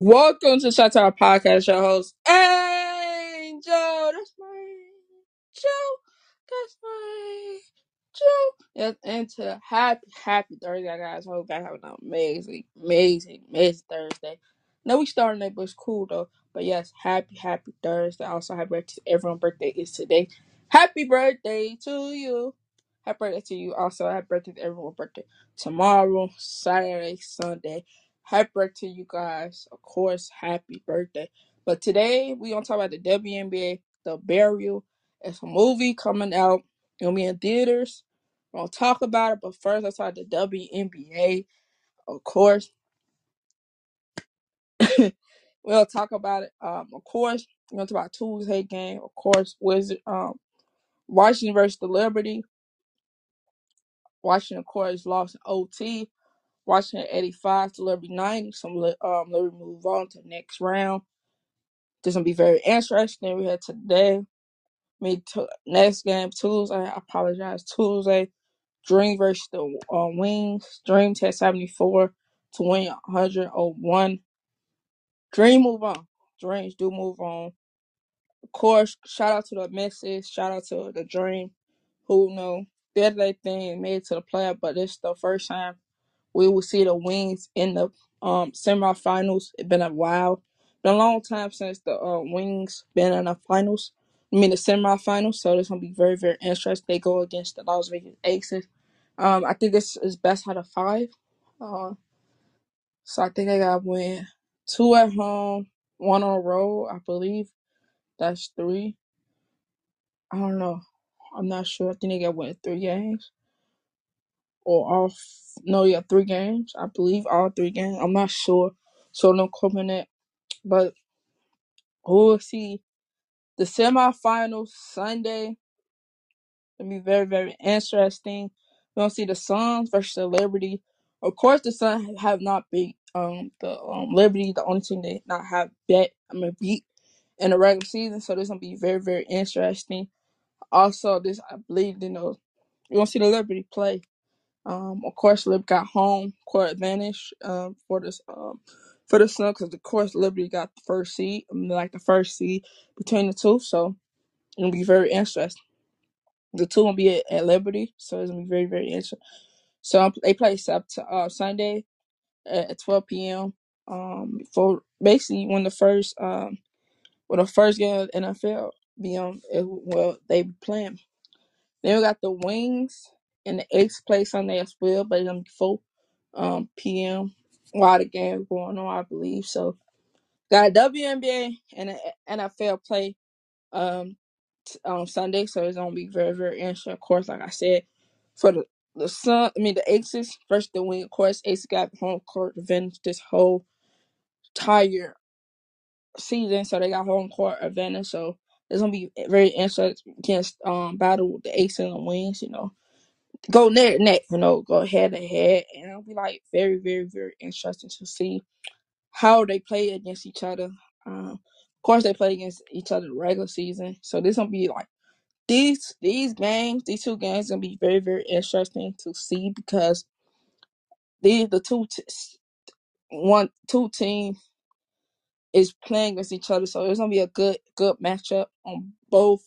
Welcome to Shot Podcast, your host, Angel. That's my Joe. That's my Joe. Yes, and to happy, happy Thursday, guys. Hope you guys have an amazing, amazing, amazing Thursday. No, we starting that, but it's cool though. But yes, happy, happy Thursday. Also, happy birthday to everyone's birthday is today. Happy birthday to you. Happy birthday to you. Also, happy birthday to everyone. birthday tomorrow, Saturday, Sunday. Happy birthday to you guys. Of course, happy birthday. But today we gonna talk about the WNBA, The Burial. It's a movie coming out. It'll be in theaters. We're gonna talk about it, but first let's talk the WNBA. Of course, we'll talk about it. Um, of course, we're gonna talk about Tuesday game. Of course, Wizard um Washington versus the Liberty. Washington, of course, lost in OT. Washington 85 to Liberty 90. Some li- um Liberty move on to the next round. This gonna be very interesting. We had today. Me to next game Tuesday. I apologize. Tuesday. Dream versus the uh, Wings. Dream test 74 to win 101. Dream move on. Dreams do move on. Of course, shout out to the misses. Shout out to the Dream, who know did their thing made it to the playoff. But it's the first time we will see the Wings in the um semifinals. It's been a while, been a long time since the uh, Wings been in the finals. I mean the semifinals. So this gonna be very very interesting. They go against the Las Vegas Aces. Um, I think this is best out of five. Uh, so I think they got win two at home, one on road. I believe that's three. I don't know. I'm not sure. I think they got win three games or all. No, yeah, three games. I believe all three games. I'm not sure. So on that. But we'll see the semifinals Sunday. It'll be very, very interesting. We're gonna see the Suns versus the Liberty. Of course, the Suns have not beat um the um Liberty, the only team they not have bet. I mean beat in the regular season. So this gonna be very, very interesting. Also, this I believe you know you're gonna see the Liberty play. Um, of course, Lib got home court advantage um for this um for the Suns because of course Liberty got the first seed, I mean, like the first seed between the two. So it'll be very interesting. The two will be at, at Liberty, so it's gonna be very, very interesting. So um, they play Sep- uh, Sunday at 12 p.m. Um, for basically when the first um when the first game of the NFL be on, it, well they be playing. Then we got the Wings in the eighth place Sunday as well, but it's gonna be 4 um p.m. while the game going on, I believe. So got WNBA and the NFL play um t- on Sunday, so it's gonna be very very interesting. Of course, like I said, for the the Sun, I mean the Aces versus the Wing. Of course, Aces got home court advantage this whole entire season, so they got home court advantage. So it's gonna be very interesting against um battle with the Aces and the Wings. You know, go neck neck. You know, go head to head, and it'll be like very very very interesting to see how they play against each other. Um, of course, they play against each other the regular season, so this gonna be like these these games, these two games, gonna be very very interesting to see because these the two t- one two team is playing against each other, so it's gonna be a good good matchup on both.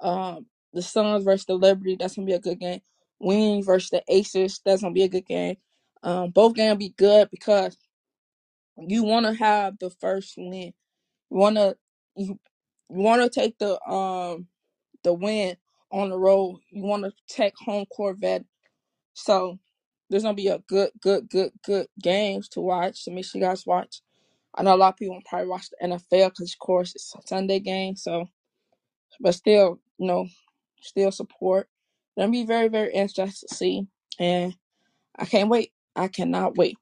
Um, the Suns versus the Liberty, that's gonna be a good game. Wings versus the Aces, that's gonna be a good game. Um, both games be good because you want to have the first win. You wanna you, you want to take the um the win on the road. You want to take home Corvette. So there's gonna be a good, good, good, good games to watch. So make sure you guys watch. I know a lot of people probably watch the NFL because, of course, it's a Sunday game. So, but still, you know, still support. Gonna be very, very interesting to see, and I can't wait. I cannot wait.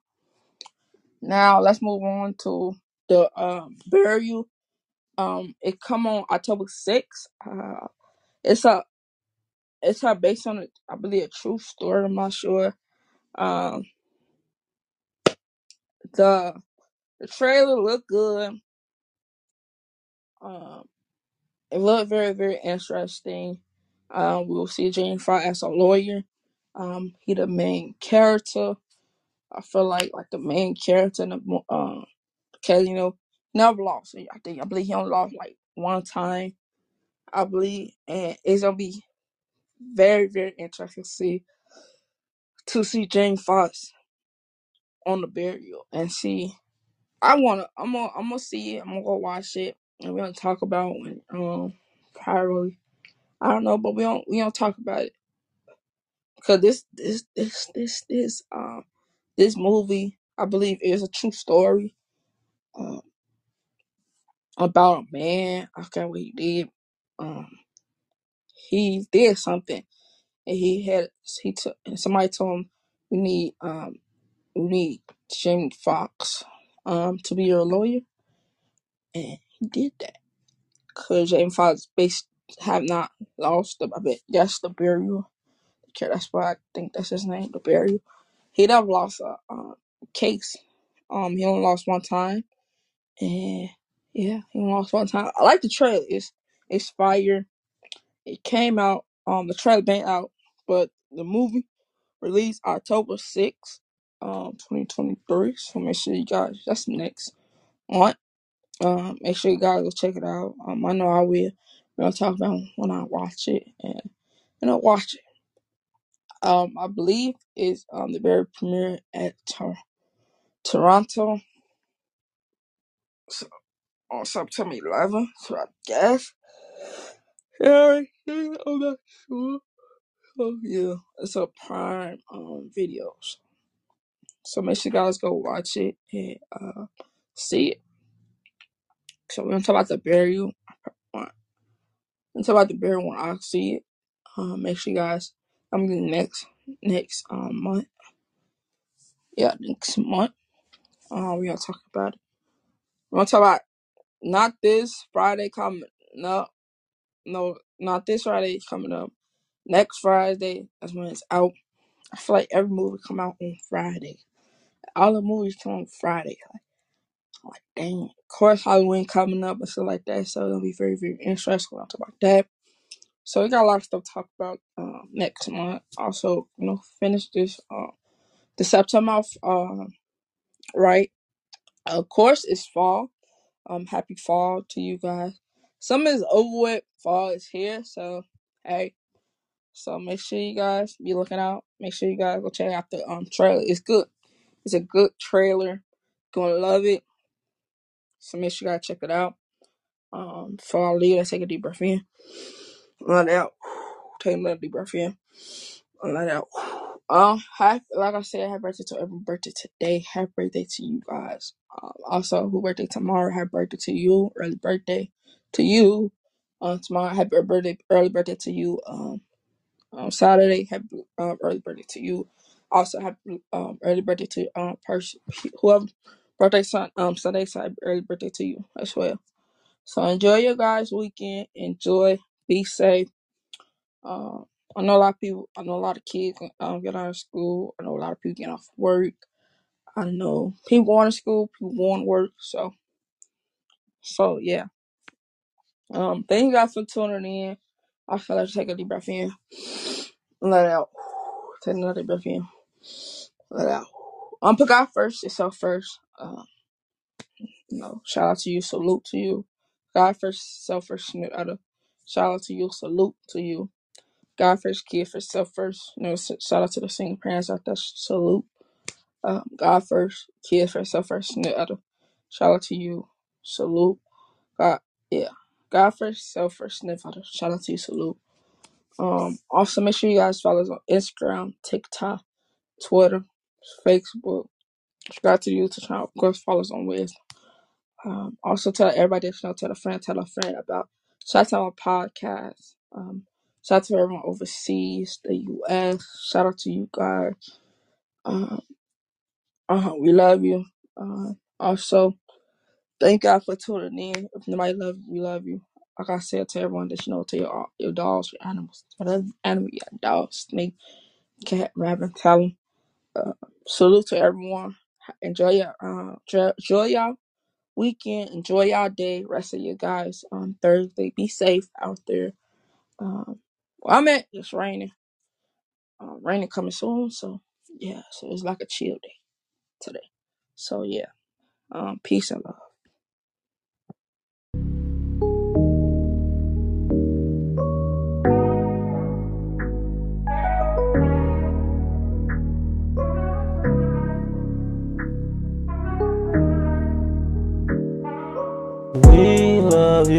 Now let's move on to the um burial. Um, it come on October sixth. Uh, it's a it's a based on a, I believe a true story. I'm not sure. Um, the the trailer looked good. Um, it looked very very interesting. Um, we'll see Jamie Foxx as a lawyer. Um, he the main character. I feel like like the main character in the um because you know never lost. I think I believe he only lost like one time. I believe, and it's gonna be very very interesting to see to see Jamie Foxx on the burial and see. I wanna I'm gonna I'm gonna see it. I'm gonna go watch it and we're gonna talk about when um probably I don't know, but we don't we don't talk about it because this this this this this um this movie I believe is a true story um about a man. I forgot what he did. Um, he did something and he had he took and somebody told him we need um we need Jamie Foxx um to be your lawyer and he did that because Jamie Foxx based have not lost the I bet that's the burial. Okay, that's why I think that's his name, the burial. He never lost a um, case. Um, he only lost one time, and yeah, he only lost one time. I like the trailer. It's it's fire. It came out. Um, the trailer been out, but the movie released October sixth, um, twenty twenty three. So make sure you guys. That's next month. Um, make sure you guys go check it out. Um, I know I will. Gonna talk about when I watch it and you know watch it. Um, I believe is um the very premiere at Tor- Toronto so, on September 11th. So I guess. Yeah, I'm not sure. Oh yeah, it's a Prime um videos. So make sure you guys go watch it and uh see it. So we're gonna talk about the burial. Talk about the burial when I see it. Um, make sure you guys. I'm gonna next next um month. Yeah, next month. Um, we gonna talk about it. We're gonna talk about not this Friday coming. No, no, not this Friday coming up. Next Friday, that's when it's out. I feel like every movie come out on Friday. All the movies come on Friday. Like, dang. Of course, Halloween coming up and stuff like that. So it'll be very, very interesting. Talk about that. So we got a lot of stuff to talk about um, next month. Also, you know, finish this uh, the September off, uh, right. Of course, it's fall. Um, happy fall to you guys. Summer is over with. Fall is here. So hey, so make sure you guys be looking out. Make sure you guys go check out the um trailer. It's good. It's a good trailer. Gonna love it. So make sure you guys check it out. Um, before I leave, let's take a deep breath in. Let out. Take another deep breath in. Let out. Um, happy, like I said, happy birthday to every birthday today. Happy birthday to you guys. Um, also, who birthday tomorrow? Happy birthday to you. Early birthday to you. Um, tomorrow, happy birthday, early birthday to you. Um, um Saturday, happy um, early birthday to you. Also, happy um early birthday to um person whoever birthday son um Sunday, so early birthday to you as well. So enjoy your guys' weekend. Enjoy. Be safe. Um, I know a lot of people. I know a lot of kids um, get out of school. I know a lot of people get off work. I know people going to school, people going to work. So, so yeah. Um, thank you guys for tuning in. I feel like take a deep breath in, let out. Take another deep breath in, let out. Um, put God first, yourself first. Um, you know, shout out to you, salute to you. God first, self first, other. Shout out to you, salute to you. God first, kid first, self first. You know, shout out to the single parents out there. Salute. Um, God first, kid first, self first, other. Shout out to you. Salute. God, yeah. God first, self first, other. Shout out to you. Salute. Um, also make sure you guys follow us on Instagram, TikTok, Twitter, Facebook. Subscribe to the YouTube channel. Of course, follow us on Wiz. Um, also tell everybody to know, tell a friend, tell a friend about shout out to our podcast. Um, shout out to everyone overseas, the US. Shout out to you guys. Um, uh, we love you. Uh, also, Thank God for tuning in. If nobody love you, we love you. Like I said to everyone that you know, to your your dogs, your animals, whatever animal you got, dog, snake, cat, rabbit, them. Uh, salute to everyone. Enjoy your uh, enjoy y'all weekend. Enjoy y'all day. Rest of you guys on Thursday. Be safe out there. Um, well, I'm at it's raining. Uh, raining coming soon, so yeah. So it's like a chill day today. So yeah. Um, peace and love.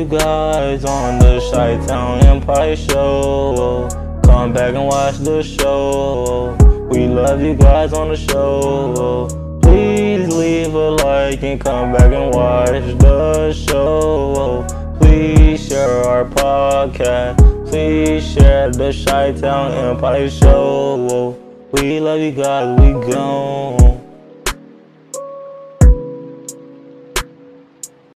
Guys on the Chi Town Empire Show. Come back and watch the show. We love you guys on the show. Please leave a like and come back and watch the show. Please share our podcast. Please share the Chi Town Empire Show. We love you guys. We gone.